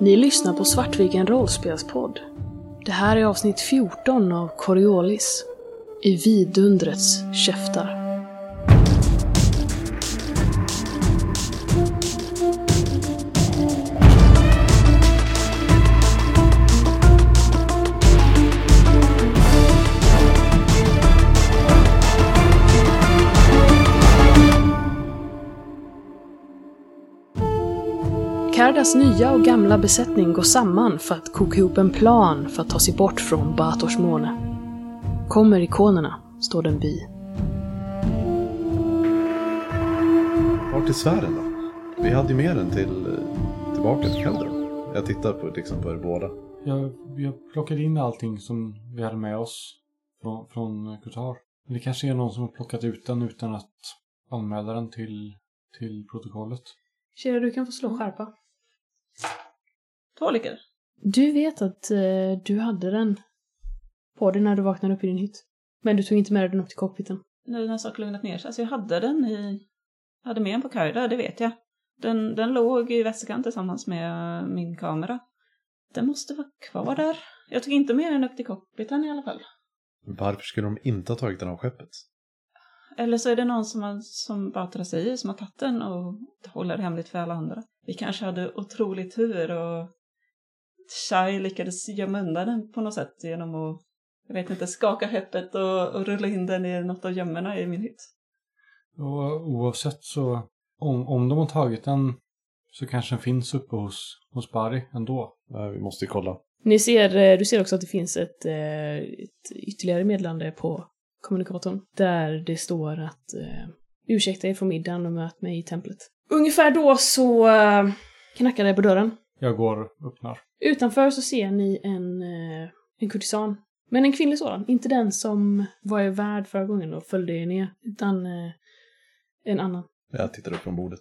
Ni lyssnar på Svartviken rollspelspodd. Det här är avsnitt 14 av Coriolis. I vidundrets käftar. Kardas nya och gamla besättning går samman för att koka ihop en plan för att ta sig bort från Bators måne. Kommer ikonerna, står den by. Vart är svärden då? Vi hade ju med den till, tillbaka till Keldon. Jag tittar på, liksom på er båda. Jag, jag plockade in allting som vi hade med oss från, från Qatar. Men det kanske är någon som har plockat ut den utan att anmäla den till, till protokollet. Kira, du kan få slå skärpa. Två lyckade. Du vet att eh, du hade den på dig när du vaknade upp i din hytt. Men du tog inte med den upp till cockpiten. Nu när saker lugnat ner sig. Alltså jag hade den i... Jag hade med den på Kaida, det vet jag. Den, den låg i väskan tillsammans med min kamera. Den måste vara kvar där. Jag tog inte med den upp till cockpiten i alla fall. Varför skulle de inte ha tagit den av skeppet? Eller så är det någon som, har, som Batra säger som har tagit den och håller det hemligt för alla andra. Vi kanske hade otrolig tur och Shai lyckades gömma undan den på något sätt genom att, jag vet inte, skaka skeppet och, och rulla in den i något av gömmorna i min hytt. Och oavsett så, om, om de har tagit den så kanske den finns uppe hos, hos Barry ändå. Ja, vi måste kolla. Ni ser, eh, du ser också att det finns ett, eh, ett ytterligare meddelande på kommunikatorn. Där det står att eh, ursäkta er från middagen och möt mig i templet. Ungefär då så eh, knackar det på dörren. Jag går och öppnar. Utanför så ser ni en, eh, en kurtisan. Men en kvinnlig sådan. Inte den som var er värd förra gången och följde er ner. Utan eh, en annan. Jag tittar upp från bordet.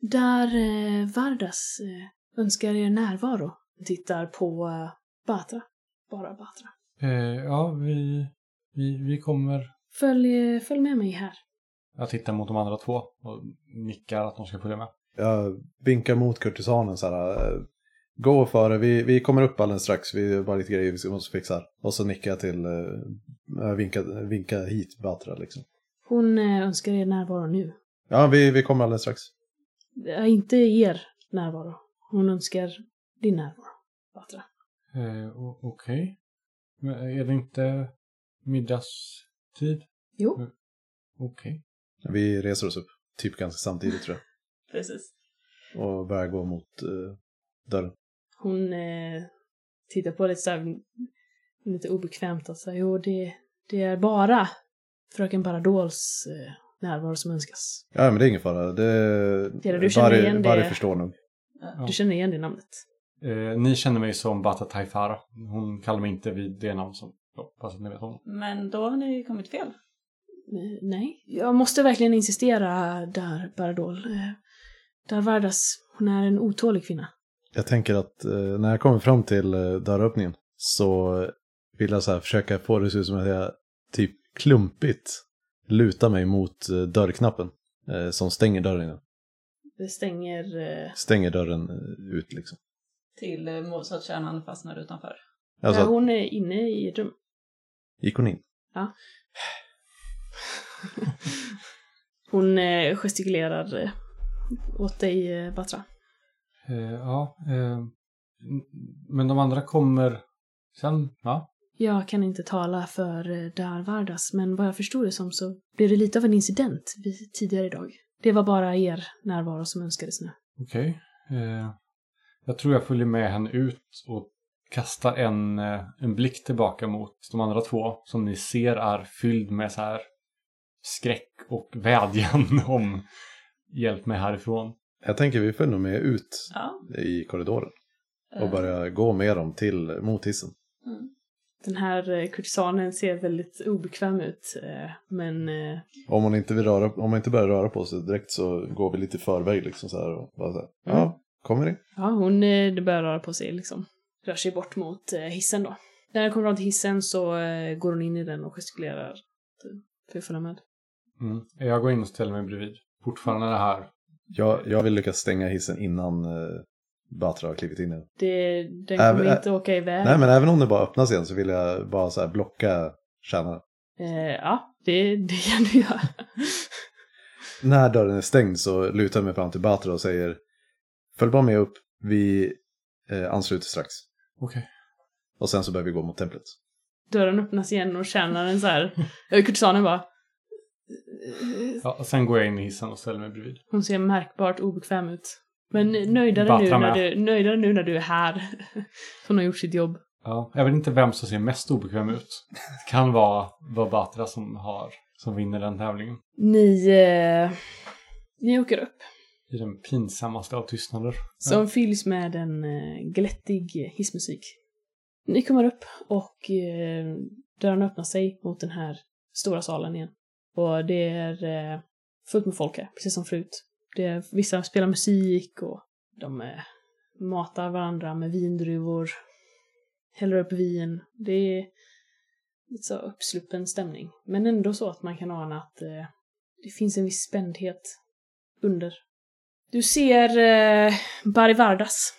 Där eh, Vardas eh, önskar er närvaro. Tittar på eh, Batra. Bara Batra. Eh, ja, vi, vi, vi kommer... Följ, följ med mig här. Jag tittar mot de andra två och nickar att de ska följa med. Jag vinkar mot kurtisanen så här. eh, Gå före, vi, vi kommer upp alldeles strax. Vi har bara lite grejer vi måste fixa. Och så nickar jag till, eh, jag vinkar, vinkar hit Batra liksom. Hon eh, önskar er närvaro nu. Ja, vi, vi kommer alldeles strax. Ja, inte er närvaro. Hon önskar din närvaro, Batra. Eh, Okej. Men Är det inte middagstid? Jo. Okej. Vi reser oss upp, typ ganska samtidigt tror Precis. jag. Och börjar gå mot eh, dörren. Hon eh, tittar på lite så här, lite obekvämt och säger jo, det, det är bara fröken Baradols eh, närvaro som önskas. Ja, men det är ingen fara. Det, Det- du känner Barry- igen det. Barry förstår nog. Ja. Du känner igen det namnet? Eh, ni känner mig som Bata Taifara. Hon kallar mig inte vid det namn som... Ja, hoppas att ni vet om. Men då har ni kommit fel. Eh, nej. Jag måste verkligen insistera där, Baradol. Eh, där Vardas, hon är en otålig kvinna. Jag tänker att eh, när jag kommer fram till dörröppningen så vill jag så här försöka få det att se ut som att jag typ klumpigt lutar mig mot dörrknappen som stänger dörren. igen. Det stänger... Stänger dörren ut liksom. Till så att kärnan fastnar utanför. Alltså, ja, hon är inne i rum. gick hon in? Hon eh, gestikulerar eh, åt dig, eh, Batra. Ja, men de andra kommer sen, va? Jag kan inte tala för eh, Dar Vardas, men vad jag förstod det som så blev det lite av en incident tidigare idag. Det var bara er närvaro som önskades nu. Okej. Eh, jag tror jag följer med henne ut och kastar en, en blick tillbaka mot de andra två som ni ser är fylld med så här skräck och vädjan om hjälp mig härifrån. Jag tänker vi följer med ut Ja. i korridoren och Eh, börjar gå med dem till mot hissen. Mm. Den här eh, kurtisanen ser väldigt obekväm ut, eh, men Om hon inte vill röra, om hon inte börjar röra på sig direkt så går vi lite i förväg liksom så här och bara så här. Mm. Ja, kommer ni? ja, hon börjar röra på sig liksom. Rör sig bort mot hissen då. När jag kommer fram till hissen så går hon in i den och gestikulerar för att följa med. Mm. Jag går in och ställer mig bredvid. Fortfarande det här. Jag, jag vill lyckas stänga hissen innan eh, Batra har klivit in i den. Det, den Även- kommer inte åka iväg. Nej men även om det bara öppnas igen så vill jag bara så här blocka tjänaren. Eh, ja, det, det kan du göra. När dörren är stängd så lutar jag mig fram till Batra och säger Följ bara med upp, vi eh, ansluter strax. Okej. Och sen så börjar vi gå mot templet. Dörren öppnas igen och tjänaren så här, kurtisanen bara... Ja, och sen går jag in i hissen och ställer mig bredvid. Hon ser märkbart obekväm ut. Men nöjdare nu, när med. du, nöjdare nu när du är här. Hon har gjort sitt jobb. Ja, jag vet inte vem som ser mest obekväm ut. Det kan vara, vara Batra som, har, som vinner den tävlingen. Ni, eh, ni åker upp. I den pinsammaste av tystnader. Som fylls med en eh, glättig hissmusik. Ni kommer upp och eh, dörren öppnar sig mot den här stora salen igen. Och det är eh, fullt med folk här, precis som förut. Det är, vissa spelar musik och de eh, matar varandra med vindruvor. Häller upp vin. Det är lite så uppsluppen stämning. Men ändå så att man kan ana att eh, det finns en viss spändhet under. Du ser eh, Barry Vardas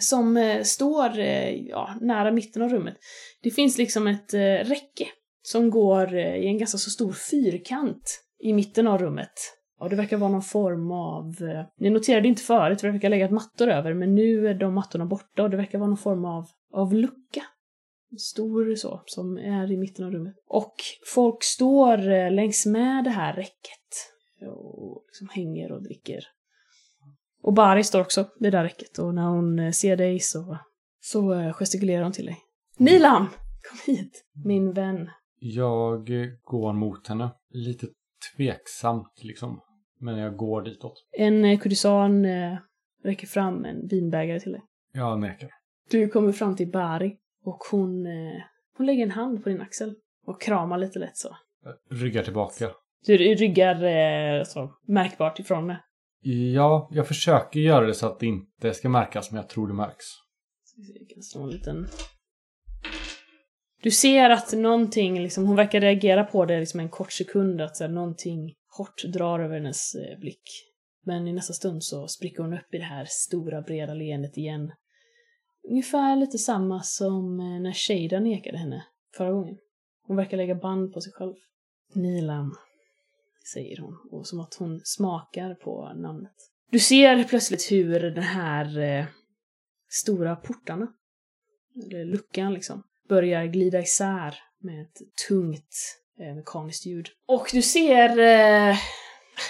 som eh, står eh, ja, nära mitten av rummet. Det finns liksom ett eh, räcke som går eh, i en ganska så stor fyrkant i mitten av rummet. Och det verkar vara någon form av... Eh, ni noterade inte förut, för det verkar legat mattor över, men nu är de mattorna borta och det verkar vara någon form av, av lucka. Stor så, som är i mitten av rummet. Och folk står eh, längs med det här räcket. Och liksom hänger och dricker. Och Bari står också vid det där räcket och när hon ser dig så, så gestikulerar hon till dig. Nilam! Kom hit! Min vän. Jag går mot henne. Lite tveksamt liksom. Men jag går ditåt. En eh, kurdisan eh, räcker fram en vinbägare till dig. Jag nekar. Du kommer fram till Bari och hon, eh, hon lägger en hand på din axel och kramar lite lätt så. Jag ryggar tillbaka. Du ryggar eh, så, märkbart ifrån det. Ja, jag försöker göra det så att det inte ska märkas, men jag tror det märks. Jag kan slå en liten... Du ser att någonting, liksom, hon verkar reagera på det liksom en kort sekund, att så här, någonting hårt drar över hennes eh, blick. Men i nästa stund så spricker hon upp i det här stora breda leendet igen. Ungefär lite samma som eh, när Shada nekade henne förra gången. Hon verkar lägga band på sig själv. Nilam, säger hon, och som att hon smakar på namnet. Du ser plötsligt hur den här eh, stora portarna, eller luckan liksom, börjar glida isär med ett tungt eh, mekaniskt ljud. Och du ser, eh,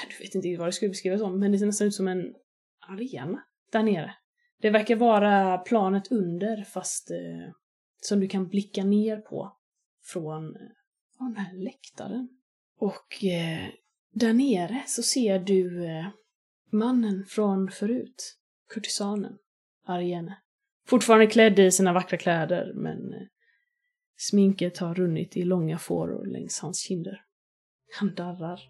du vet inte vad det skulle beskrivas som, men det ser nästan ut som en arena där nere. Det verkar vara planet under fast eh, som du kan blicka ner på från, eh, den här läktaren. Och eh, där nere så ser du eh, mannen från förut, kurtisanen, Ariene. Fortfarande klädd i sina vackra kläder, men eh, sminket har runnit i långa fåror längs hans kinder. Han darrar.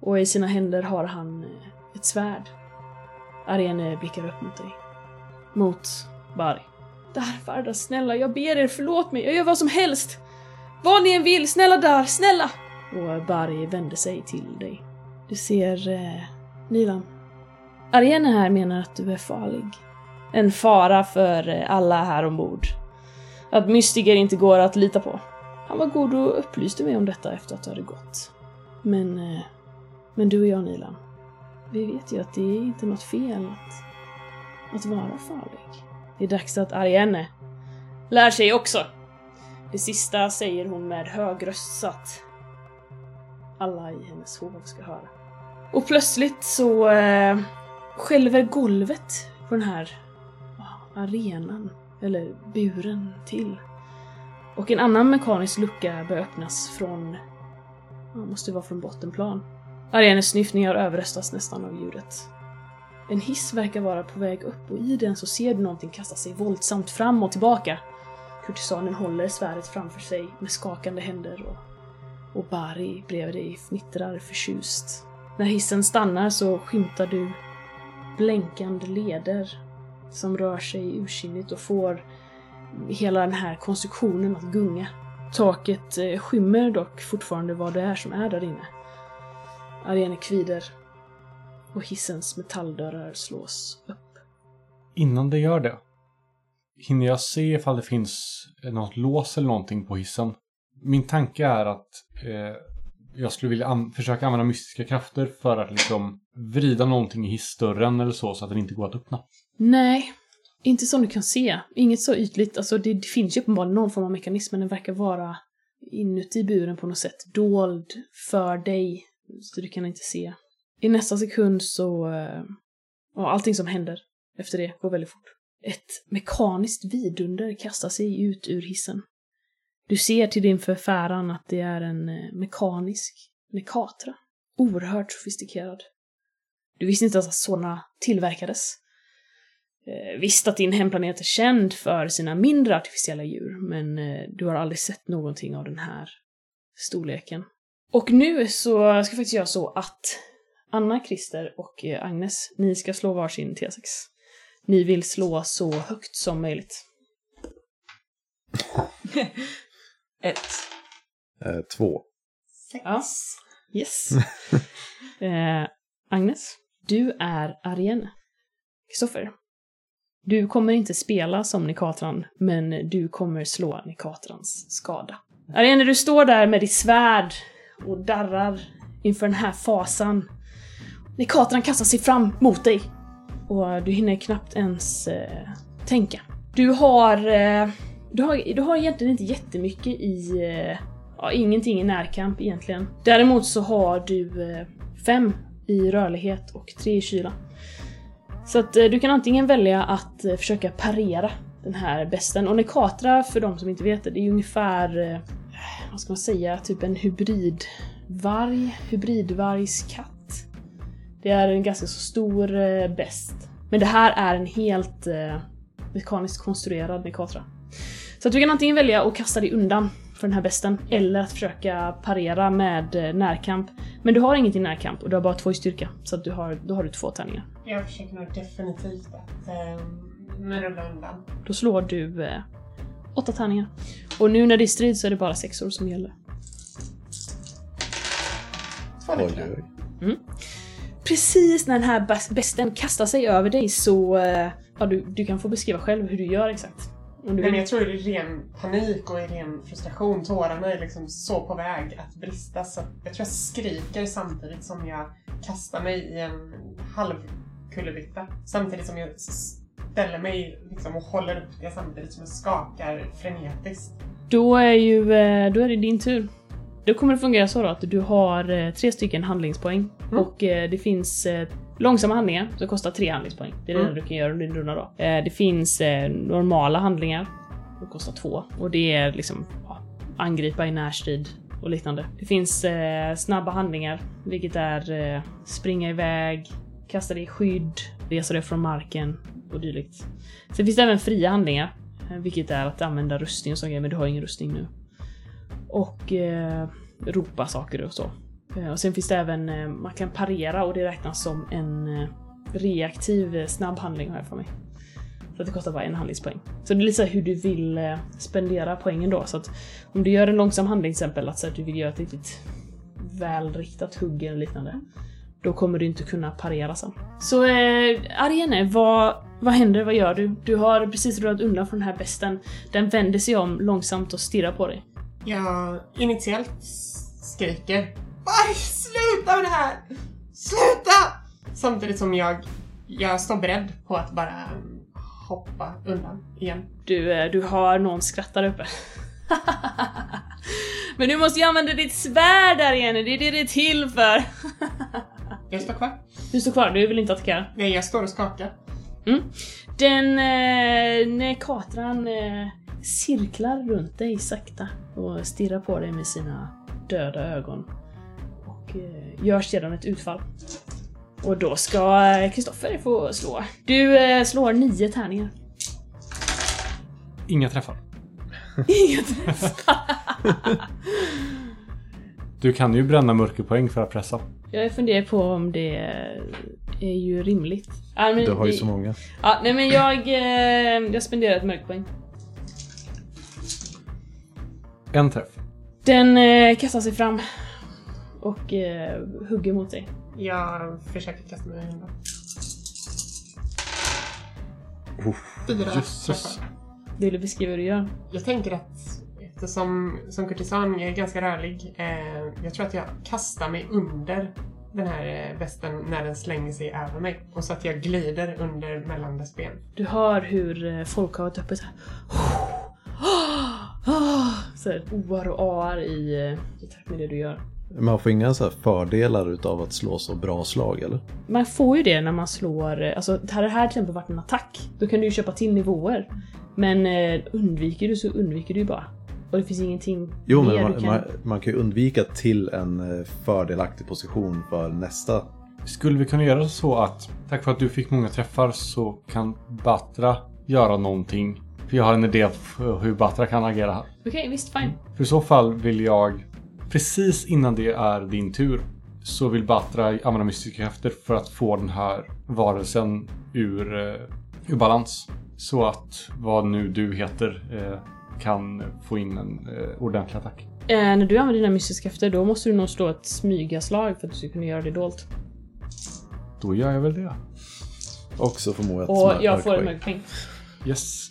Och i sina händer har han eh, ett svärd. Ariene blickar upp mot dig. Mot Bari. Dar Varda, snälla, jag ber er, förlåt mig, jag gör vad som helst! Vad ni än vill, snälla Dar, snälla! Och Bari vänder sig till dig. Du ser eh, Nilan. Ariene här menar att du är farlig. En fara för eh, alla här ombord. Att mystiker inte går att lita på. Han var god och upplyste mig om detta efter att det hade gått. Men, eh, men du och jag Nilan, vi vet ju att det är inte något fel att, att vara farlig. Det är dags att Ariane lär sig också. Det sista säger hon med hög röst så att alla i hennes hov ska höra. Och plötsligt så eh, skälver golvet på den här arenan, eller buren, till. Och en annan mekanisk lucka börjar öppnas från, ja, måste vara från bottenplan. Arenes snyftningar överröstas nästan av ljudet. En hiss verkar vara på väg upp och i den så ser du någonting kasta sig våldsamt fram och tillbaka. Kurtisanen håller svärdet framför sig med skakande händer och, och Bari bredvid dig fnittrar förtjust. När hissen stannar så skymtar du blänkande leder som rör sig ursinnigt och får hela den här konstruktionen att gunga. Taket eh, skymmer dock fortfarande vad det är som är där inne. Ariane kvider och hissens metalldörrar slås upp. Innan det gör det, hinner jag se ifall det finns eh, något lås eller någonting på hissen? Min tanke är att eh, jag skulle vilja an- försöka använda mystiska krafter för att liksom vrida någonting i hissdörren eller så, så att den inte går att öppna. Nej, inte som du kan se. Inget så ytligt. Alltså det, det finns ju uppenbarligen någon form av mekanism, men den verkar vara inuti buren på något sätt. Dold för dig, så du kan inte se. I nästa sekund så... Eh, ja, allting som händer efter det går väldigt fort. Ett mekaniskt vidunder kastar sig ut ur hissen. Du ser till din förfäran att det är en eh, mekanisk Nekatra. Oerhört sofistikerad. Du visste inte ens att sådana tillverkades. Eh, visst att din hemplanet är känd för sina mindre artificiella djur, men eh, du har aldrig sett någonting av den här storleken. Och nu så ska jag faktiskt göra så att Anna, Christer och eh, Agnes, ni ska slå varsin T6. Ni vill slå så högt som möjligt. Ett. Eh, två. Ja. Yes. eh, Agnes, du är Arienne. Kristoffer, du kommer inte spela som Nikatran, men du kommer slå Nikatrans skada. Arienne, du står där med ditt svärd och darrar inför den här fasan. Nikatran kastar sig fram mot dig. Och du hinner knappt ens eh, tänka. Du har, eh, du har... Du har egentligen inte jättemycket i... Eh, ja, ingenting i närkamp egentligen. Däremot så har du eh, fem i rörlighet och tre i kyla. Så att eh, du kan antingen välja att eh, försöka parera den här besten. Och Nekatra, för de som inte vet det, det är ju ungefär, eh, vad ska man säga, typ en hybridvarg, hybridvargskatt. Det är en ganska så stor best. Men det här är en helt mekaniskt konstruerad Nekatra. Så att du kan antingen välja att kasta dig undan för den här besten, eller att försöka parera med eh, närkamp. Men du har inget i närkamp och du har bara två i styrka, så att du har, då har du två tärningar. Jag försöker nog definitivt att eh, rulla undan. Då slår du eh, åtta tärningar. Och nu när det är strid så är det bara sexor som gäller. Två Oj, oj. Precis när den här besten kastar sig över dig så... Eh, ja, du, du kan få beskriva själv hur du gör exakt. Men jag tror i ren panik och i ren frustration, tårarna är liksom så på väg att brista så jag tror jag skriker samtidigt som jag kastar mig i en halv kullerbytta. Samtidigt som jag ställer mig liksom och håller upp det samtidigt som jag skakar frenetiskt. Då är ju... Eh, då är det din tur. Då kommer det fungera så då att du har eh, tre stycken handlingspoäng. Mm. Och eh, det finns långsamma handlingar som kostar tre handlingspoäng. Det är det Mm. du kan göra under din runda då. Eh, det finns eh, normala handlingar. som kostar två. Och det är liksom ja, angripa i närstrid och liknande. Det finns eh, snabba handlingar, vilket är springa iväg, kasta dig i skydd, resa dig från marken och dylikt. Sen finns det även fria handlingar, vilket är att använda rustning och sånt men du har ingen rustning nu. Och eh, ropa saker och så. Eh, och sen finns det även, eh, man kan parera och det räknas som en eh, reaktiv snabb handling har jag för mig. Så att det kostar bara en handlingspoäng. Så det är lite så här hur du vill spendera poängen då. Så att om du gör en långsam handling till exempel, att, så att du vill göra ett riktigt välriktat hugg eller liknande. Då kommer du inte kunna parera sen. Så eh, Ariane, vad, vad händer? Vad gör du? Du har precis rullat undan från den här besten. Den vänder sig om långsamt och stirrar på dig. Jag initiellt skriker Aj, sluta med det här! Sluta! Samtidigt som jag, jag står beredd på att bara mm, hoppa undan igen. Du, eh, du hör någon skratta där uppe. Men du måste ju använda ditt svärd där igen, det är det det är till för. Jag står kvar. Du står kvar, du vill inte attackera. Nej, jag står och skakar. Den eh, nekatran eh, cirklar runt dig sakta och stirrar på dig med sina döda ögon. Och eh, gör sedan ett utfall. Och då ska eh, Kristoffer få slå. Du eh, slår nio tärningar. Inga träffar. Inget Du kan ju bränna mörkerpoäng för att pressa. Jag funderar på om det är ju rimligt. Men Du har ju det- så många. Ja, nej men jag, eh, jag spenderar ett mörkpoäng. En träff. Den eh, kastar sig fram och eh, hugger mot dig. Jag försöker kasta mig undan. Fyra Jösses. träffar. Vill du beskriva hur du gör? Jag tänker att eftersom som kurtisan jag är ganska rörlig, eh, jag tror att jag kastar mig under den här eh, västen när den slänger sig över mig. Och så att jag glider under mellan dess ben. Du hör hur eh, folkhavet uppe såhär... Såhär oar och aar i, eh, i takt med det du gör. Man får inga så här fördelar utav att slå så bra slag eller? Man får ju det när man slår, alltså hade det här till exempel varit en attack, då kan du ju köpa till nivåer. Men eh, undviker du så undviker du ju bara. Och det finns ingenting Jo, mer men man, du kan... man, man kan ju undvika till en eh, fördelaktig position för nästa. Skulle vi kunna göra så att tack för att du fick många träffar så kan Batra göra någonting? För jag har en idé på hur Batra kan agera. Okej, visst, fine. För i så fall vill jag, precis innan det är din tur, så vill Batra använda mystiska krafter för att få den här varelsen ur, eh, ur balans. Så att vad nu du heter eh, kan få in en eh, ordentlig attack. Eh, när du använder dina mystiska krafter, då måste du nog slå ett smygaslag för att du ska kunna göra det dolt. Då gör jag väl det. Också förmodat Och som är jag får en mörkpeng. Yes.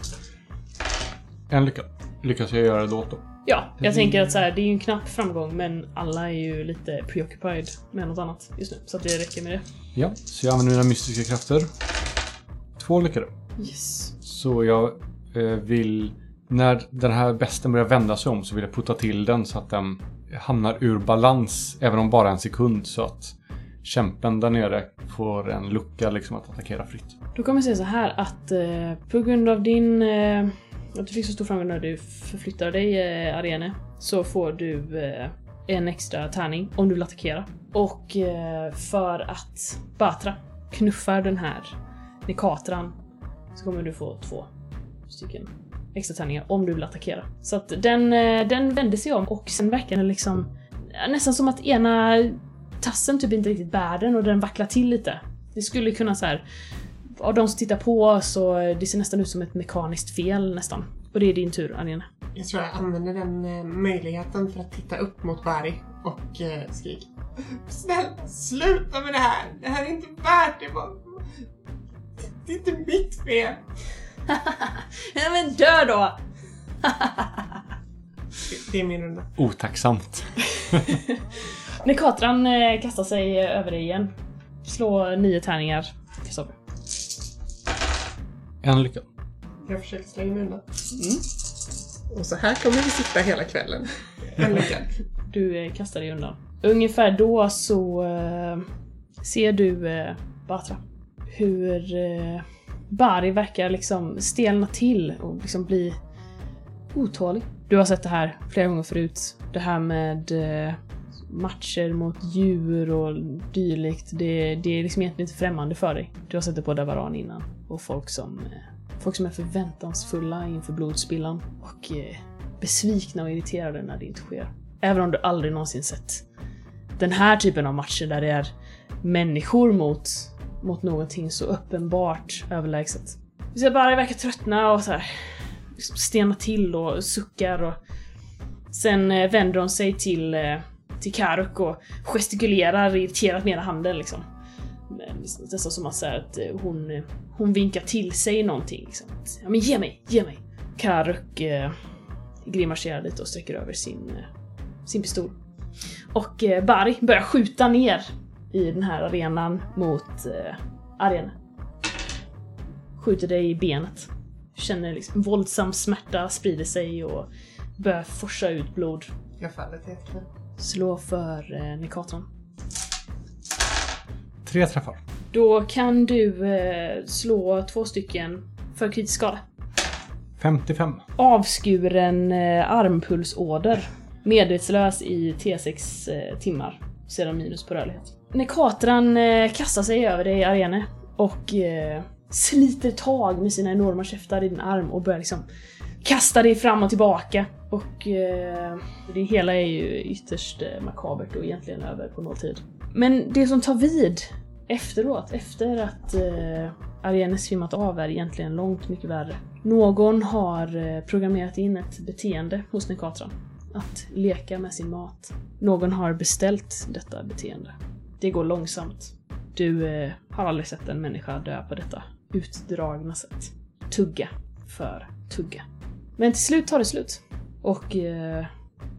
En lycka. Lyckas jag göra det åt då? Ja, jag tänker att så här, det är ju en knapp framgång men alla är ju lite preoccupied med något annat just nu. Så att det räcker med det. Ja, så jag använder mina mystiska krafter. Två lyckade. Yes. Så jag eh, vill... När den här besten börjar vända sig om så vill jag putta till den så att den hamnar ur balans, även om bara en sekund. Så att kämpen där nere får en lucka liksom att attackera fritt. Då kommer jag säga så här att eh, på grund av din... Eh, att du fick så stor framgång när du förflyttar dig, eh, Arene, så får du eh, en extra tärning om du vill attackera. Och eh, för att Batra knuffar den här Nikatran så kommer du få två stycken extra tärningar om du vill attackera. Så att den, eh, den vänder sig om och sen verkar den liksom nästan som att ena tassen typ inte riktigt bär den och den vacklar till lite. Det skulle kunna så här av de som tittar på så det ser nästan ut som ett mekaniskt fel nästan. Och det är din tur, Arena. Jag tror jag använder den eh, möjligheten för att titta upp mot Bari och eh, skrik. Snälla, sluta med det här! Det här är inte värt det! Bara- Det är inte mitt fel! ja men dö då! Det- Det är min runda. Otacksamt. Nekatran eh, kastar sig över dig igen. Slå nio tärningar. Kristoffer. En lycka. Jag försöker slänga mig undan. Och så här kommer vi sitta hela kvällen. En lyckad. Du eh, kastar dig undan. Ungefär då så eh, ser du eh, Batra. Hur eh, Bari verkar liksom stelna till och liksom bli otålig. Du har sett det här flera gånger förut. Det här med eh, matcher mot djur och dylikt. Det, det är liksom egentligen inte främmande för dig. Du har sett det på Davaran innan. Och folk som, eh, folk som är förväntansfulla inför blodspillan. Och eh, besvikna och irriterade när det inte sker. Även om du aldrig någonsin sett den här typen av matcher där det är människor mot, mot någonting så uppenbart överlägset. Vi ser bara verkar tröttna och så här liksom stena till och suckar och sen eh, vänder hon sig till, eh, till Karuk och gestikulerar irriterat med ena handen liksom. Nästan som att, att eh, hon, eh, hon vinkar till sig någonting liksom. Ja men ge mig, ge mig! Karuk eh, grimaserar lite och sträcker över sin, eh, sin pistol. Och eh, Bari börjar skjuta ner i den här arenan mot eh, Arena. Skjuter dig i benet. Känner liksom våldsam smärta sprider sig och börjar forsa ut blod. Jag faller till ett. Slå för eh, Nikatron. Tre träffar. Då kan du eh, slå två stycken för kritisk skada. 55. Avskuren eh, armpulsåder. Medvetslös i T6 eh, timmar. Sedan minus på rörlighet. Nekatran eh, kastar sig över dig, Arene, och eh, sliter tag med sina enorma käftar i din arm och börjar liksom kasta dig fram och tillbaka. Och eh, det hela är ju ytterst eh, makabert och egentligen över på nolltid. Men det som tar vid efteråt, efter att eh, Ariane svimmat av är egentligen långt mycket värre. Någon har eh, programmerat in ett beteende hos Nekatran. Att leka med sin mat. Någon har beställt detta beteende. Det går långsamt. Du eh, har aldrig sett en människa dö på detta utdragna sätt. tugga för tugga. Men till slut tar det slut. Och eh,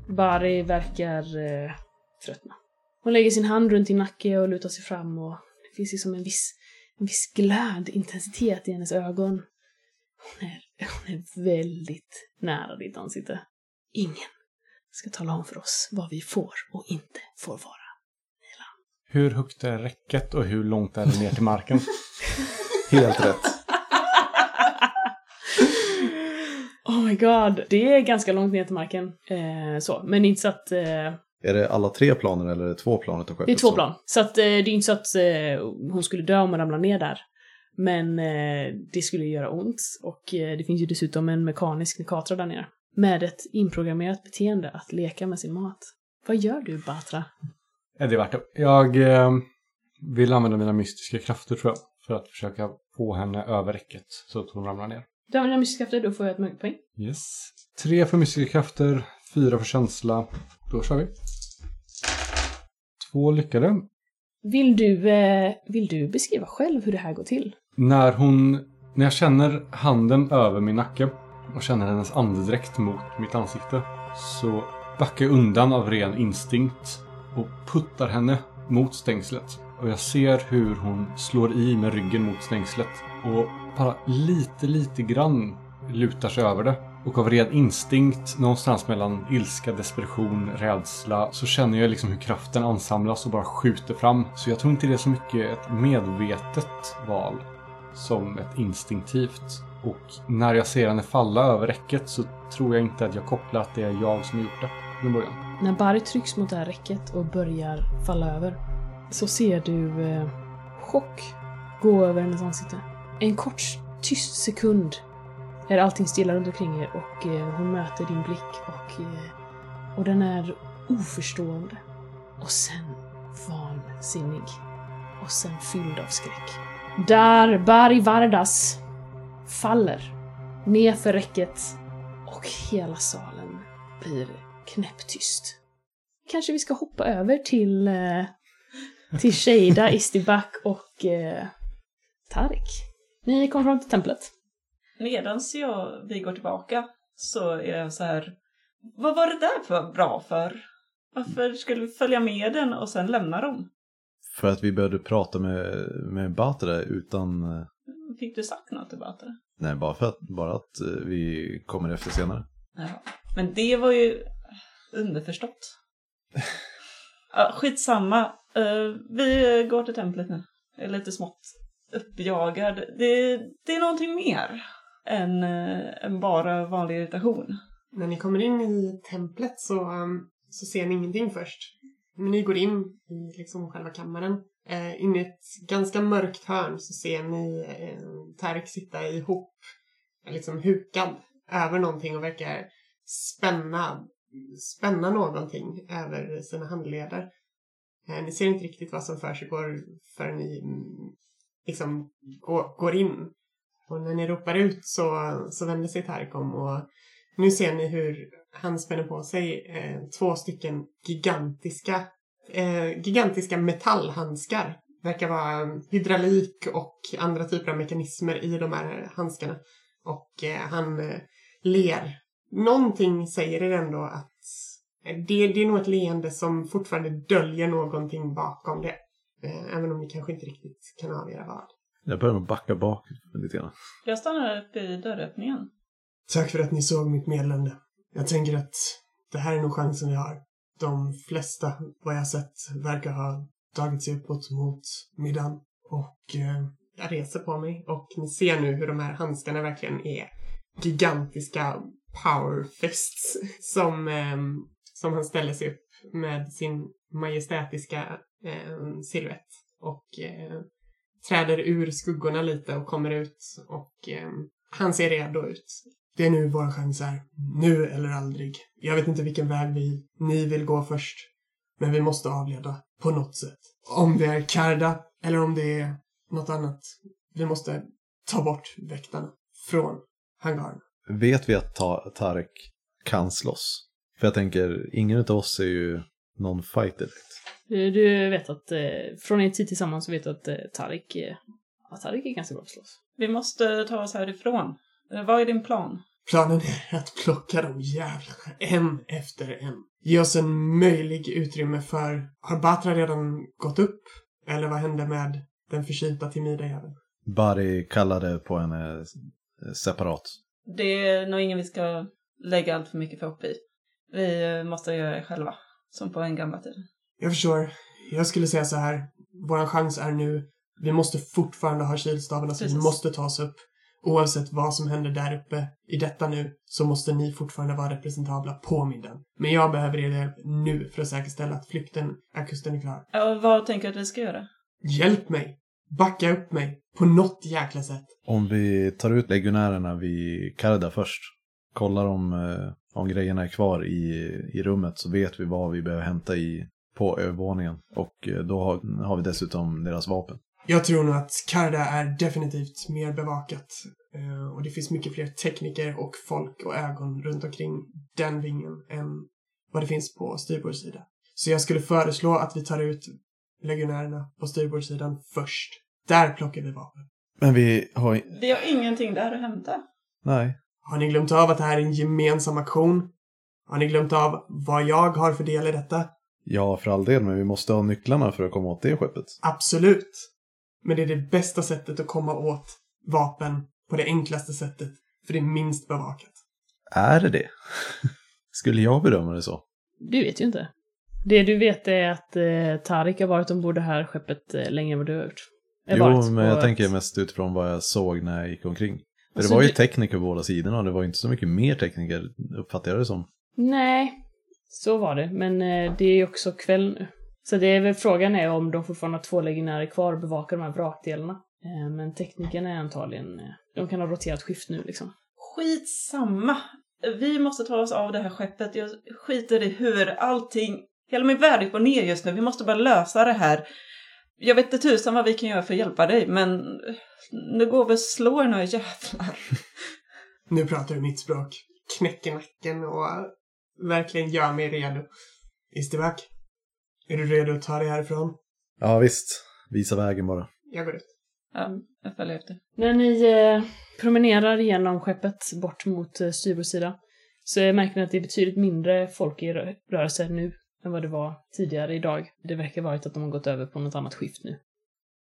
Bari verkar eh, tröttna. Hon lägger sin hand runt din nacke och lutar sig fram och det finns liksom en viss, en viss glöd, intensitet i hennes ögon. Hon är, hon är väldigt nära ditt ansikte. Ingen ska tala om för oss vad vi får och inte får vara. Hur högt är räcket och hur långt är det ner till marken? Helt rätt. Oh my god, det är ganska långt ner till marken. Eh, så, men inte så att... Eh, Är det alla tre planer eller är det två plan utav skeppet? det är två plan. Så att eh, det är inte så att eh, hon skulle dö om hon ramlar ner där. Men eh, det skulle göra ont. Och eh, det finns ju dessutom en mekanisk nekatra där nere. Med ett inprogrammerat beteende att leka med sin mat. Vad gör du, Batra? Är det värt det? Jag eh, vill använda mina mystiska krafter tror jag. För att försöka få henne över räcket så att hon ramlar ner. Du använder mystiska krafter, då får jag ett möjligt poäng. Yes. Tre för mystiska krafter, fyra för känsla. Då kör vi. Två lyckade. Vill du, eh, vill du beskriva själv hur det här går till? När hon... När jag känner handen över min nacke och känner hennes andedräkt mot mitt ansikte så backar jag undan av ren instinkt och puttar henne mot stängslet. Och jag ser hur hon slår i med ryggen mot stängslet och bara lite, lite grann lutar sig över det. Och av ren instinkt, någonstans mellan ilska, desperation, rädsla, så känner jag liksom hur kraften ansamlas och bara skjuter fram. Så jag tror inte det är så mycket ett medvetet val som ett instinktivt. Och när jag ser henne falla över räcket så tror jag inte att jag kopplar att det är jag som har gjort det från början. När Barry trycks mot det här räcket och börjar falla över så ser du eh, chock gå över hennes ansikte. En kort tyst sekund är allting stilla runt omkring er och eh, hon möter din blick och, eh, och den är oförstående. Och sen vansinnig. Och sen fylld av skräck. Där Bari Vardas faller nerför räcket och hela salen blir knäpptyst. Kanske vi ska hoppa över till, eh, till Sheida, Istibak och eh, Tarik. Ni kom fram till templet. Medans jag, vi går tillbaka så är jag så här. Vad var det där för bra för? Varför skulle vi följa med den och sen lämna dem? För att vi började prata med, med Batra utan... eh, Fick du sagt något about det? Nej, bara för att, bara att eh, vi kommer efter senare. Ja. Men det var ju underförstått. Ja, skitsamma. Uh, vi går till templet nu. Jag är lite smått uppjagad. Det, det är någonting mer än, eh, än bara vanlig irritation. När ni kommer in i templet så, um, så ser ni ingenting först. Men ni går in i liksom själva kammaren. Eh, in i ett ganska mörkt hörn så ser ni eh, sitta ihop, eh, liksom hukad över någonting och verkar spänna, spänna någonting över sina handleder. Eh, ni ser inte riktigt vad som försiggår förrän ni liksom går, går in. Och när ni ropar ut så, så vänder sig Tarkom och nu ser ni hur han spänner på sig eh, två stycken gigantiska, eh, gigantiska metallhandskar. Verkar vara hydraulik och andra typer av mekanismer i de här handskarna. Och eh, han eh, ler. Någonting säger er ändå att eh, det, det är nog ett leende som fortfarande döljer någonting bakom det. Eh, även om ni kanske inte riktigt kan avgöra vad. Jag börjar nog backa bak lite grann. Jag stannar upp i dörröppningen. Tack för att ni såg mitt meddelande. Jag tänker att det här är nog chansen vi har. De flesta, vad jag sett, verkar ha tagit sig uppåt mot middagen. Och eh, jag reser på mig och ni ser nu hur de här handskarna verkligen är gigantiska power fists som, eh, som han ställer sig upp med sin majestätiska eh, silhuett och eh, träder ur skuggorna lite och kommer ut och eh, han ser redo ut. Det är nu vår chans är. Nu eller aldrig. Jag vet inte vilken väg vi, ni vill gå först. Men vi måste avleda på något sätt. Om det är Karda eller om det är något annat. Vi måste ta bort väktarna från hangaren. Vet vi att Ta- Tarek kan slåss? För jag tänker, ingen av oss är ju någon fighter direkt. Du, du vet att eh, från er tid tillsammans så vet du att eh, Tarik eh, Ja, Tarik är ganska bra på att slåss. Vi måste ta oss härifrån. Eh, Vad är din plan? Planen är att plocka de jävlarna en efter en. Ge oss en möjlig utrymme för... Har Batra redan gått upp? Eller vad hände med den förkylda timida jäveln? Bari kallade på henne eh, separat. Det är nog ingen vi ska lägga allt för mycket för hopp i. Vi eh, måste göra det själva. Som på en gamla tiden. Jag förstår. Jag skulle säga så här. Våran chans är nu. Vi måste fortfarande ha kylstavarna så vi Precis. måste ta oss upp. Oavsett vad som händer där uppe i detta nu så måste ni fortfarande vara representabla på middagen. Men jag behöver er hjälp nu för att säkerställa att flykten är kusten är klar. Ja, vad tänker du att vi ska göra? Hjälp mig! Backa upp mig! På något jäkla sätt. Om vi tar ut legionärerna vid Karda först, kollar om, eh, om grejerna är kvar i, i rummet så vet vi vad vi behöver hämta i, på övervåningen. Och eh, då har, har vi dessutom deras vapen. Jag tror nog att Karda är definitivt mer bevakat. Eh, och det finns mycket fler tekniker och folk och ögon runt omkring den vingen än vad det finns på styrbordssida. Så jag skulle föreslå att vi tar ut legionärerna på styrbordssidan först. Där plockar vi vapen. Men vi har... Vi har ingenting där att hämta. Nej. Har ni glömt av att det här är en gemensam aktion? Har ni glömt av vad jag har för del i detta? Ja, för all del, men vi måste ha nycklarna för att komma åt det skeppet. Absolut. Men det är det bästa sättet att komma åt vapen på det enklaste sättet. För det är minst bevakat. Är det det? Skulle jag bedöma det så? Du vet ju inte. Det du vet är att eh, Tarik har varit ombord det här skeppet eh, längre än vad du har gjort. Är Jo, men jag tänker mest utifrån vad jag såg när jag gick omkring. Alltså, det var ju du- tekniker på båda sidorna och det var ju inte så mycket mer tekniker, uppfattar jag det som. Nej, så var det. Men eh, det är ju också kväll nu. Så det är väl frågan är om de fortfarande har två legionärer kvar och bevakar de här vrakdelarna. Eh, men teknikerna är antagligen... Eh, de kan ha roterat skift nu liksom. Skitsamma. Vi måste ta oss av det här skeppet. Jag skiter i hur allting... Hela min värld är på ner just nu. Vi måste bara lösa det här. Jag vet inte tusan vad vi kan göra för att hjälpa dig, men nu går vi och slår några jävlar. Nu pratar du mitt språk. Knäcker nacken och verkligen gör mig redo. Isterback, är du redo att ta dig härifrån? Ja, visst. Visa vägen bara. Jag går ut. Ja, jag följer efter. När ni eh, promenerar genom skeppet bort mot eh, styrbordssidan så märker ni att det är betydligt mindre folk i rö- rörelse nu än vad det var tidigare idag. Det verkar varit att de har gått över på något annat skift nu.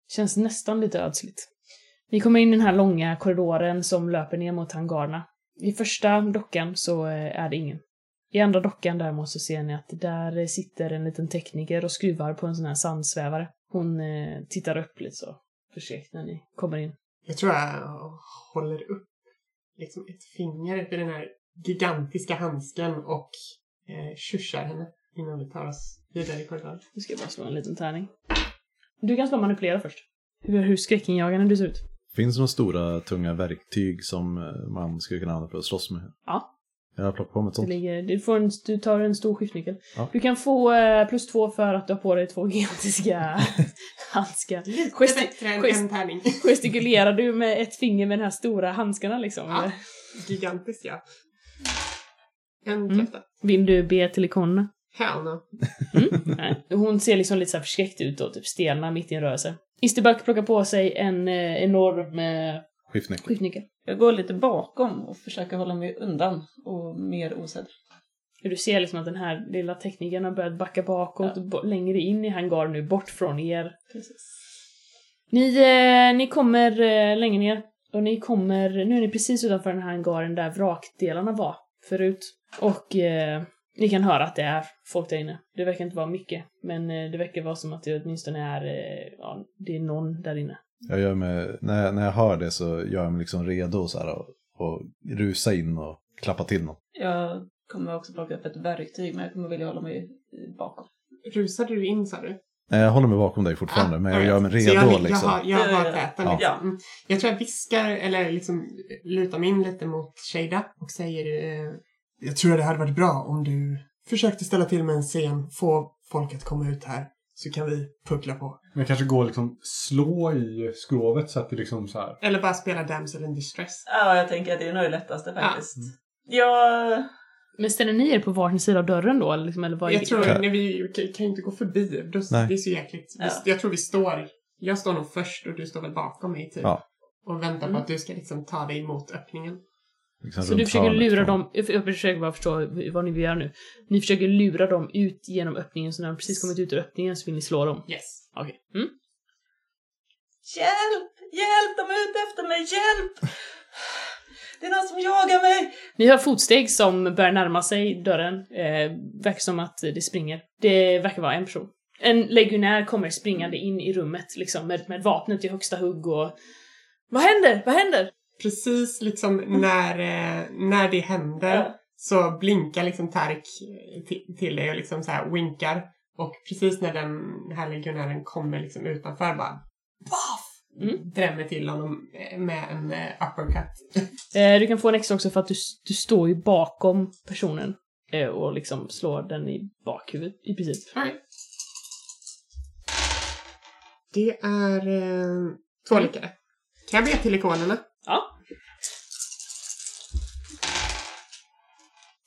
Känns nästan lite ödsligt. Ni kommer in i den här långa korridoren som löper ner mot hangarerna. I första dockan så eh, är det ingen. I andra dockan däremot så ser ni att där sitter en liten tekniker och skruvar på en sån här sandsvävare. Hon eh, tittar upp lite så förskräckt när ni kommer in. Jag tror jag håller upp liksom ett finger vid den här gigantiska handsken och eh, tjursar henne innan vi tar oss vidare i korridoren. Nu ska jag bara slå en liten tärning. Du kan slå manipulera först. Hur, hur skräckinjagande du ser ut. Finns det några stora tunga verktyg som eh, man skulle kunna använda för att slåss med? Ja. Jag har plockat på mig ett Det sånt. ligger, du, får en, du tar en stor skiftnyckel. Ja. Du kan få eh, plus två för att du har på dig två gigantiska handskar. Gesti- bättre än gest- en tärning. Gestikulerar du med ett finger med de här stora handskarna liksom? Ja. eller? Gigantiska. En Mm. kräfta. Vill du be till ikonerna? Hell no. Nej. Hon ser liksom lite så här förskräckt ut och typ stelnar mitt i en rörelse. Isterback plockar på sig en eh, enorm eh, Skiftnyckel. skiftnyckel. Jag går lite bakom och försöker hålla mig undan och mer osedd. Du ser liksom att den här lilla teknikern har börjat backa bakåt, bo- längre in i hangaren nu, bort från er. Precis. Ni, eh, ni kommer eh, längre ner och ni kommer, nu är ni precis utanför den här hangaren där vrakdelarna var förut. Och eh, ni kan höra att det är folk där inne. Det verkar inte vara mycket, men eh, det verkar vara som att det åtminstone är, eh, ja, det är någon där inne. Jag gör mig, när, jag, när jag hör det så gör jag mig liksom redo så här och, och rusa in och klappa till någon. Jag kommer också plocka upp ett verktyg, men jag kommer vilja hålla mig bakom. Rusade du in sa du? Nej, Jag håller mig bakom dig fortfarande, Ah, men jag gör mig redo jag, liksom. Jag har, jag har Ja, ja, ja. täten Ja. liksom. Mm. Jag tror jag viskar, eller liksom lutar mig in lite mot Shada och säger eh, Jag tror det hade varit bra om du försökte ställa till med en scen, få folk att komma ut här, så kan vi puckla på. Men kanske gå och liksom slå i skrovet så att det liksom så här. Eller bara spela Damsel in Distress. Ja, jag tänker att det är nog det lättaste faktiskt. Jag... Men ställer ni er på varsin sida av dörren då? Eller, liksom, eller vad är Jag tror, nej, vi kan kan ju inte gå förbi. Då, Nej. det är så jäkligt. Vi, Ja. Jag tror vi står Jag står nog först och du står väl bakom mig typ. Ja. Och väntar på Mm. att du ska liksom ta dig mot öppningen. Liksom Så du försöker lura från- dem, jag försöker bara förstå vad ni vill göra nu. Ni försöker lura dem ut genom öppningen, så när de precis kommit ut ur öppningen så vill ni slå dem. Yes. Okej. Mm. Hjälp! Hjälp! De är ute efter mig! Hjälp! Det är någon som jagar mig! Ni hör fotsteg som börjar närma sig dörren. Eh, verkar som att det springer. Det verkar vara en person. En legionär kommer springande in i rummet liksom med, med vapnet i högsta hugg och... Vad händer? Vad händer? Precis liksom när, eh, när det händer Ja. så blinkar liksom ti- till dig och liksom så här winkar. Och precis när den här legionären kommer liksom utanför bara Baff! Mm. Drämmer till honom eh, med en eh, uppercut. Eh, du kan få en extra också för att du, du står ju bakom personen eh, och liksom slår den i bakhuvudet i princip. Alright. Det är eh, två lyckade. Kan jag be till ikonerna? Ja.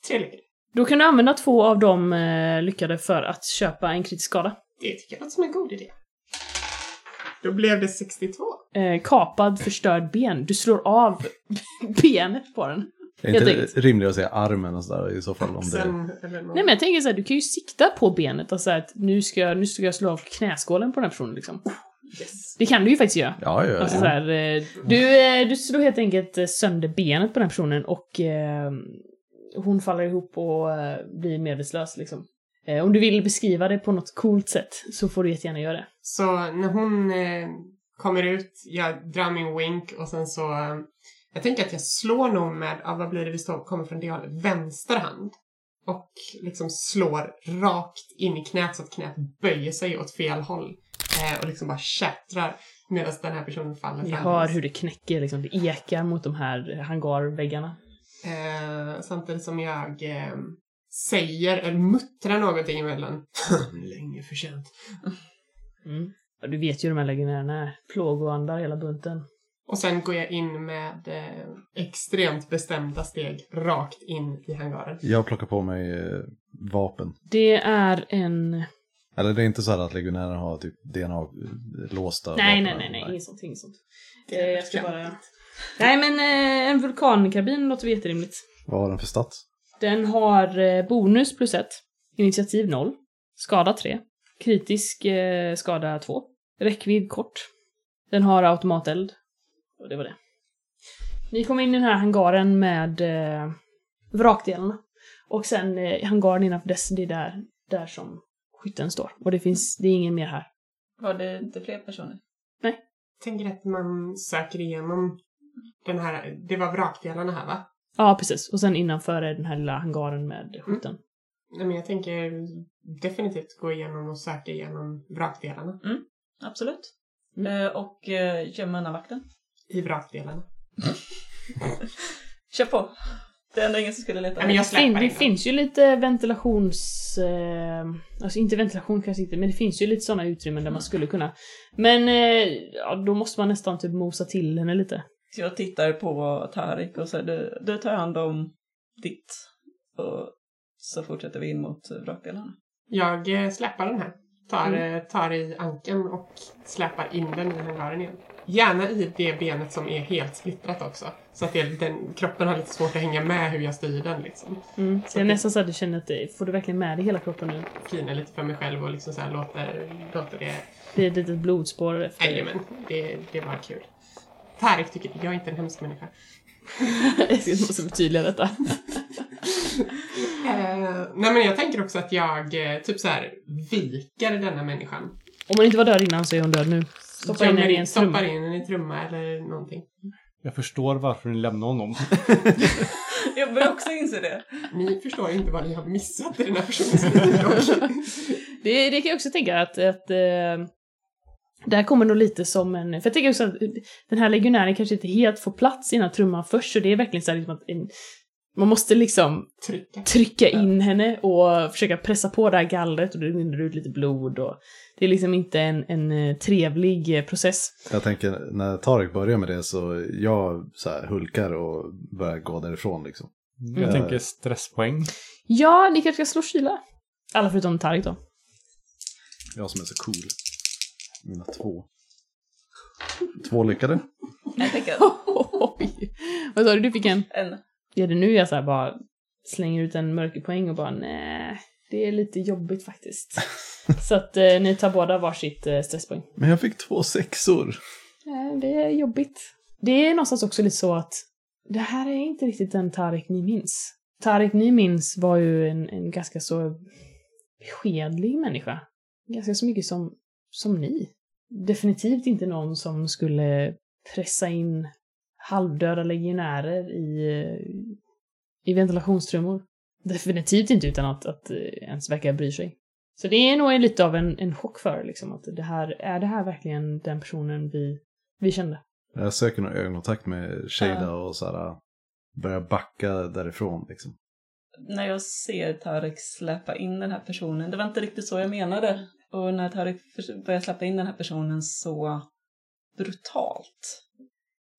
Tre lyckade. Då kan du använda två av de eh, lyckade för att köpa en kritisk skada. Det tycker jag låter som en god idé. Då blev det 62. Eh, kapad, förstörd ben. Du slår av benet på den. Det är Helt inte enkelt. rimligt att säga armen och sådär i så fall. Om det... Sen, eller någon... Nej men jag tänker så här, du kan ju sikta på benet och säga att nu ska, jag, nu ska jag slå av knäskålen på den här personen liksom. yes. Det kan du ju faktiskt göra. Ja, ja, ja. Alltså så här, eh, du, eh, du slår helt enkelt sönder benet på den här personen och eh, hon faller ihop och eh, blir medvetslös liksom. Eh, om du vill beskriva det på något coolt sätt så får du jättegärna göra det. Så när hon eh, kommer ut, jag drar min wink och sen så... Eh, jag tänker att jag slår nog med, ja, vad blir det vi står, kommer från det hållet, vänster hand. Och liksom slår rakt in i knät så att knät böjer sig åt fel håll. Eh, och liksom bara kättrar medan den här personen faller Ni framåt. hör hur det knäcker, liksom, det ekar mot de här hangarväggarna. Eh, samtidigt som jag eh, säger, eller muttrar någonting emellan. Länge förtjänt. Mm. Ja, du vet ju hur de här legionärerna är. Plågoandar hela bunten. Och sen går jag in med eh, extremt bestämda steg rakt in i hangaren. Jag plockar på mig eh, vapen. Det är en... Eller det är inte så här att legionärer har typ DNA-låsta Nej, vapen. nej, nej, nej, inget sånt, inget sånt. Det Eh, är jag ska bara... Nej, men eh, en vulkankarbin låter jätterimligt. Vad har den för stats? Den har eh, bonus plus ett, initiativ 0, skada 3, kritisk eh, skada 2, räckvidd kort. Den har automateld. Och det var det. Ni kom in i den här hangaren med eh, vrakdelarna. Och sen eh, hangaren innanför dess, det är där, där som skytten står. Och det finns, det är ingen mer här. Var det inte fler personer? Tänker att man söker igenom den här, det var vrakdelarna här va? Ja, precis. Och sen innanför är den här lilla hangaren med skytten. Nej men jag tänker definitivt gå igenom och söka igenom vrakdelarna. Absolut. Mm. Eh, och eh, gömma undan vakten. I vrakdelarna. Kör på! Det är ändå ingen som skulle leta. Nej, men jag fin- det finns ju lite ventilations... Eh, alltså inte ventilation kanske inte, men det finns ju lite sådana utrymmen där man skulle kunna... Men eh, ja, då måste man nästan typ mosa till henne lite. Så jag tittar på Tarik och säger du, du tar hand om ditt. Och så fortsätter vi in mot vrakdelarna. Jag eh, släpar den här. Tar, Mm. eh, tar i ankeln och släpar in den i hangaren igen. Gärna i det benet som är helt splittrat också. Så att det, den, kroppen har lite svårt att hänga med hur jag styr den liksom. Mm. Så det är nästan så att du känner att det, får du verkligen med dig hela kroppen nu? Klinar lite för mig själv och liksom så här låter, låter det... Det är ett litet blodspår efter. Jajamän, det, det var kul. Tarik tycker jag är inte en hemsk människa. Jag måste förtydliga detta. Eh, nej men jag tänker också att jag eh, typ så här viker denna människan. Om hon inte var död innan så är hon död nu. Stoppa in henne i en Stoppar trumma. in henne i trumma eller någonting. Jag förstår varför ni lämnar honom. Jag börjar också inse det. Ni förstår ju inte vad ni har missat i den här personens liv. Det, det kan jag också tänka att, att eh, det här kommer nog lite som en... För jag tänker också att den här legionären kanske inte helt får plats i den här trumman först, så det är verkligen så här liksom att en, man måste liksom Trycka. trycka in henne och försöka pressa på det här gallret och det rinner ut lite blod och det är liksom inte en, en eh, trevlig eh, process. Jag tänker, när Tarek börjar med det så jag så här hulkar och börjar gå därifrån liksom. Jag Ja. tänker stresspoäng. Ja, ni kanske ska slå kyla. Alla förutom Tarik då. Jag som är så cool. Mina två. Två lyckade. Jag tänker Oj. Vad sa du, du fick en? en. Ja, det är nu jag så här bara slänger ut en mörkerpoäng och bara nej, det är lite jobbigt faktiskt. så att eh, ni tar båda varsitt eh, stresspoäng. Men jag fick två sexor. Nej, det är jobbigt. Det är någonstans också lite så att det här är inte riktigt den Tarek ni minns. Tarek ni minns var ju en, en ganska så beskedlig människa. Ganska så mycket som, som ni. Definitivt inte någon som skulle pressa in halvdöda legionärer i, i ventilationstrummor. Definitivt inte utan att, att eh, ens verka bry sig. Så det är nog lite av en, en chock för liksom att det här, är det här verkligen den personen vi, vi kände? Jag söker någon ögonkontakt med Shada Ja. och så här, börjar backa därifrån liksom. När jag ser Tarek släppa in den här personen, det var inte riktigt så jag menade. Och när Tarek börjar släppa in den här personen så brutalt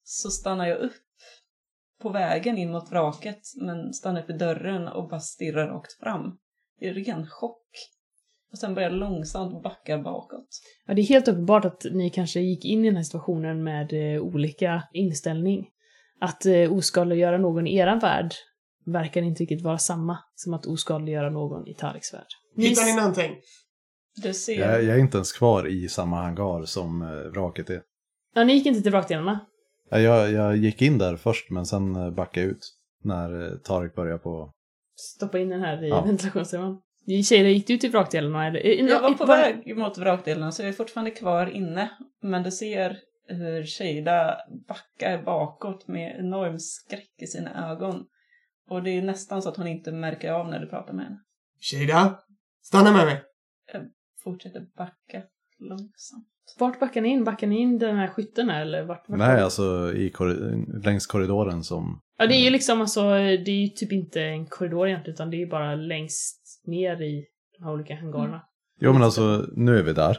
så stannar jag upp på vägen in mot vraket men stannar upp i dörren och bara stirrar rakt fram. Det är ren chock. Och sen börjar jag långsamt backa bakåt. Ja, det är helt uppenbart att ni kanske gick in i den här situationen med eh, olika inställning. Att eh, oskadliggöra någon i eran värld verkar inte riktigt vara samma som att oskadliggöra någon i Tareks värld. Hittar ni någonting? Du ser... Jag, jag är inte ens kvar i samma hangar som eh, vraket är. Ja, ni gick inte till vrakdelarna. Ja, Jag, jag gick in där först men sen eh, backade jag ut. När eh, Tarek började på... Stoppa in den här i Ja. ventilationsrummet. Tjejer, gick du till vrakdelarna eller? Jag var på var- väg mot vrakdelarna så jag är fortfarande kvar inne. Men du ser hur Shada backar bakåt med enorm skräck i sina ögon. Och det är nästan så att hon inte märker av när du pratar med henne. Shada, stanna med mig. Fortsätter backa långsamt. Vart backar ni in? Backar ni in den här skytten här, eller vart? vart Nej, alltså i korri- längs korridoren som... Ja, det är ju liksom alltså, det är ju typ inte en korridor egentligen, utan det är ju bara längst ner i de här olika hangarerna. Jo men alltså, nu är vi där.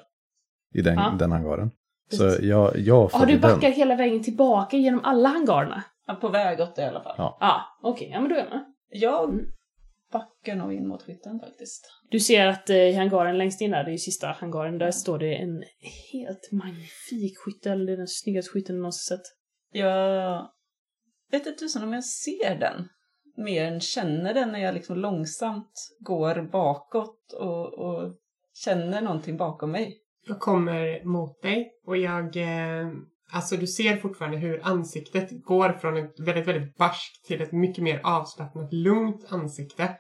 I den, Ja. den hangaren. Så jag, jag Ja, följer du backar den. hela vägen tillbaka genom alla hangarerna? Ja, på väg åt det i alla fall. Ja. Ja, okej. Ja, men då är jag med. Jag Backar nog in mot skytten faktiskt. Du ser att eh, i hangaren längst in där, det är ju sista hangaren, där står det en helt magnifik skytte, eller den snyggaste skytten du någonsin sett. Jag vet inte tusan om jag ser den. Mer än känner den när jag liksom långsamt går bakåt och, och känner någonting bakom mig. Jag kommer mot dig och jag... Eh, alltså du ser fortfarande hur ansiktet går från ett väldigt, väldigt barskt till ett mycket mer avslappnat, lugnt ansikte.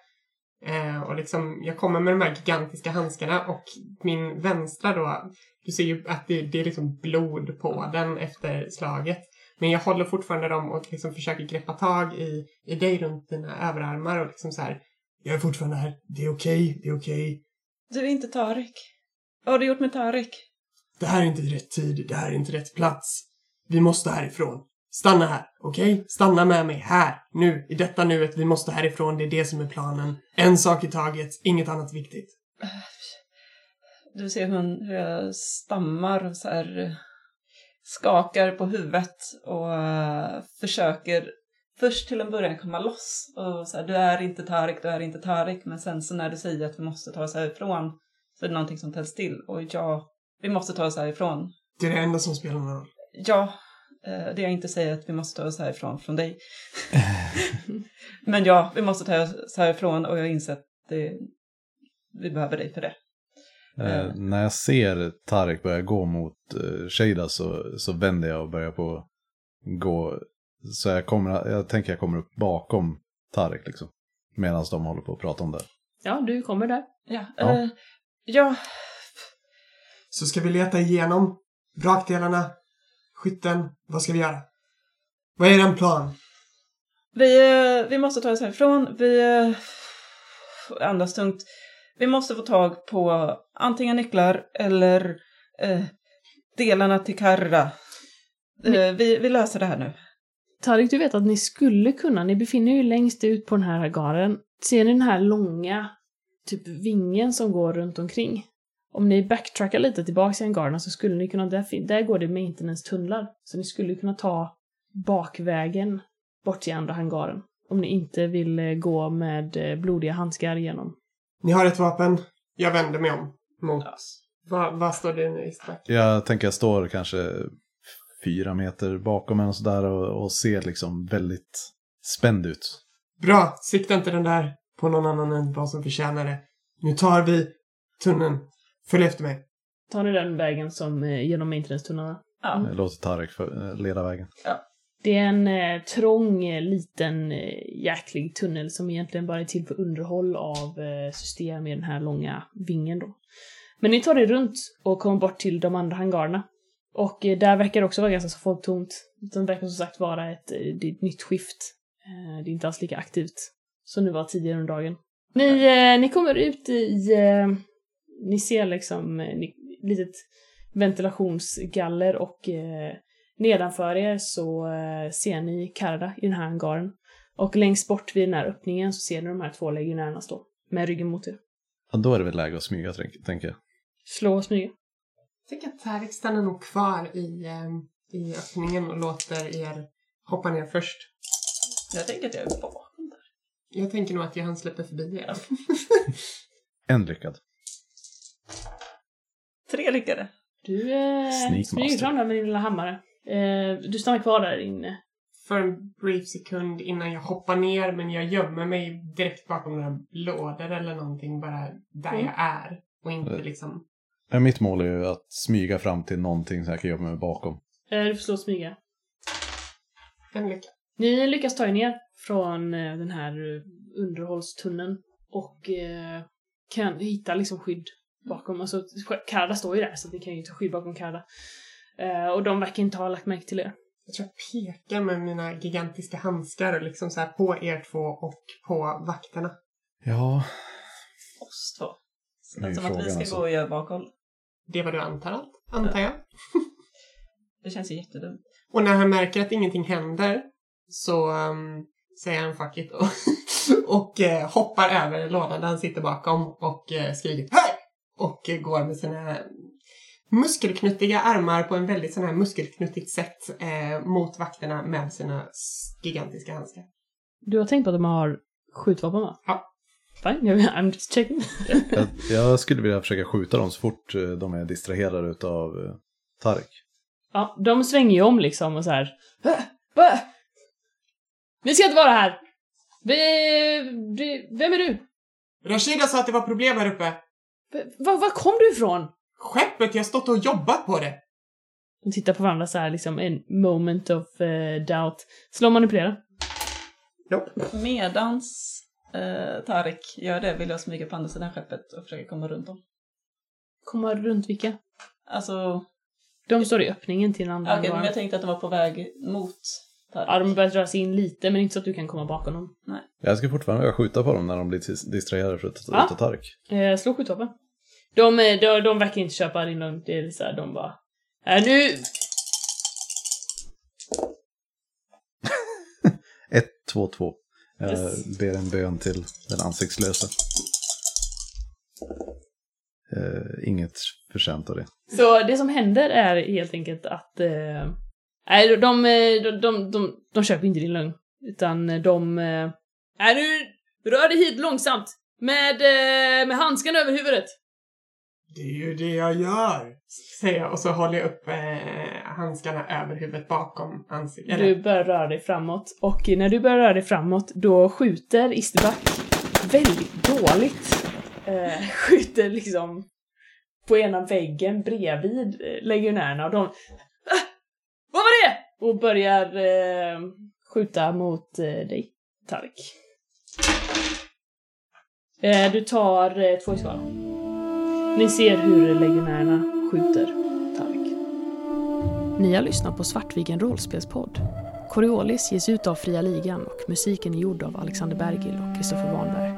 Eh, och liksom, jag kommer med de här gigantiska handskarna och min vänstra då, du ser ju att det, det är liksom blod på den efter slaget. Men jag håller fortfarande dem och liksom försöker greppa tag i, i dig runt dina överarmar och liksom så här. Jag är fortfarande här. Det är okej, det är okej. Du är inte Tarek. Vad har du gjort med Tarek? Det här är inte rätt tid, det här är inte rätt plats. Vi måste härifrån. Stanna här, okej? Stanna med mig här, nu, i detta nuet. Vi måste härifrån, det är det som är planen. En sak i taget, inget annat viktigt. Du ser hur hur jag stammar och så här skakar på huvudet och eh, försöker först till en början komma loss. Och så här, du är inte Tarek, du är inte Tarek. Men sen så när du säger att vi måste ta oss härifrån så är det någonting som tänds till. Och jag vi måste ta oss härifrån. Det är det enda som spelar någon roll. Ja, eh, det jag inte säger är att vi måste ta oss härifrån från dig. Men ja, vi måste ta oss härifrån och jag inser att det, vi behöver dig för det. Eh, när jag ser Tarek börja gå mot eh, Shada så, så vänder jag och börjar på gå. Så jag, kommer, jag tänker jag kommer upp bakom Tarek liksom. Medan de håller på att prata om det. Ja, du kommer där. Ja, Ja. ja. ja Så ska vi leta igenom vrakdelarna, skytten. Vad ska vi göra? Vad är den plan? vi, eh, vi måste ta oss härifrån. Vi eh, andas tungt. Vi måste få tag på antingen nycklar eller eh, delarna till Karra. Eh, vi, vi löser det här nu. Tarik, du vet att ni skulle kunna, ni befinner er ju längst ut på den här hangaren. Ser ni den här långa, typ vingen som går runt omkring? Om ni backtrackar lite tillbaka i hangarerna så skulle ni kunna, där, där går det maintenance-tunnlar. Så ni skulle kunna ta bakvägen bort till andra hangaren. Om ni inte vill eh, gå med eh, blodiga handskar igenom. Ni har ett vapen. Jag vänder mig om mot... Vad, vad står det nu i stack? Jag tänker jag står kanske fyra meter bakom en och sådär och, och ser liksom väldigt spänd ut. Bra, sikta inte den där på någon annan än vad som förtjänar det. Nu tar vi tunneln. Följ efter mig. Tar ni den vägen som eh, genom maintenance-tunnlarna? Ja. Jag låter Tarek för, eh, leda vägen. Det är en eh, trång, eh, liten, eh, jäklig tunnel som egentligen bara är till för underhåll av eh, system i den här långa vingen då. Men ni tar er runt och kommer bort till de andra hangarerna. Och eh, där verkar det också vara ganska så folktomt. Det verkar som sagt vara ett, eh, det ett nytt skift. Eh, det är inte alls lika aktivt som det var tidigare under dagen. Ni, eh, ni kommer ut i... Eh, ni ser liksom eh, ni, litet ventilationsgaller och eh, nedanför er så eh, ser ni Karda i den här hangaren. Och längst bort vid den här öppningen så ser ni de här två legionärerna stå med ryggen mot er. Ja, då är det väl läge att smyga, tänk- tänker jag. Slå och smyga. Jag tänker att Tarik stannar nog kvar i, ehm, i öppningen och låter er hoppa ner först. Jag tänker att jag är bakom där. Jag tänker nog att jag han släpper förbi er. En lyckad. Tre lyckade. Du eh, smyger fram där med din lilla hammare. Eh, du stannar kvar där inne. För en brief sekund innan jag hoppar ner men jag gömmer mig direkt bakom några lådor eller någonting bara där Mm. jag är. Och inte Mm. liksom... Ja, mitt mål är ju att smyga fram till någonting så jag kan gömma mig bakom. Eh, du får slå och smyga. En lycka. Ni lyckas ta er ner från eh, den här eh, underhållstunneln och eh, kan hitta liksom skydd bakom. Alltså, Karda står ju där så ni kan ju ta skydd bakom Karda. Eh, och de verkar inte ha lagt märke till er. Jag tror jag pekar med mina gigantiska handskar liksom så här på er två och på vakterna. Ja, Oss två. Så Det är det som att vi ska alltså. gå och göra bakhåll. Det var du antar allt, antar jag. Det känns ju jättedumt. Och när han märker att ingenting händer så um, säger han fuck it och, och eh, hoppar över lådan där han sitter bakom och uh, skriker hej! Och går med sina muskelknuttiga armar på en väldigt sån här muskelknuttigt sätt eh, mot vakterna med sina gigantiska handskar. Du har tänkt på att de har skjutvapen va? Ja. Fine, jag- I'm just checking. jag, jag skulle vilja försöka skjuta dem så fort eh, de är distraherade utav eh, Tarek. Ja, de svänger ju om liksom och så här. "Äh, va? Vi ska inte vara här! Vi, vi, vem är du? Rashida sa att det var problem här uppe. Var, var kom du ifrån? Skeppet, jag har stått och jobbat på det. De tittar på varandra så här liksom en moment of eh, doubt. Slå manipulera. Medans eh, Tarik gör det vill jag smyga på andra sidan skeppet och försöka komma runt dem. Komma runt vilka? Alltså, De står i öppningen till den andra okej, men jag tänkte att de var på väg mot Ja, de börjar dra sig in lite, men inte så att du kan komma bakom dem. Jag ska fortfarande vilja skjuta på dem när de blir dis- distraherade för att Ja. ta Tarek. Eh, slå skjutvapen. De, eh, de, de verkar inte köpa din lugn. Det är så här, de bara... Äh, nu... 1, 2, 2. Jag Yes. ber en bön till den ansiktslösa. Eh, inget förtjänt av det. Så det som händer är helt enkelt att... Eh, nej, de, de, de, de, de, köper inte din lögn. Utan de... Eh, nej, nu rör dig hit långsamt! Med, eh, med handsken över huvudet! Det är ju det jag gör, säger jag och så håller jag upp eh, handskarna över huvudet bakom ansiktet. Du börjar röra dig framåt och när du börjar röra dig framåt då skjuter Isterback väldigt dåligt. Eh, skjuter liksom på ena väggen bredvid eh, legionärerna och de Vad var det? Och börjar eh, skjuta mot eh, dig, Tarik. Eh, du tar eh, två i skada. Ni ser hur legionärerna skjuter Tarik. Ni har lyssnat på Svartviken rollspelspodd. Coriolis ges ut av Fria Ligan och musiken är gjord av Alexander Bergil och Kristoffer Warnberg.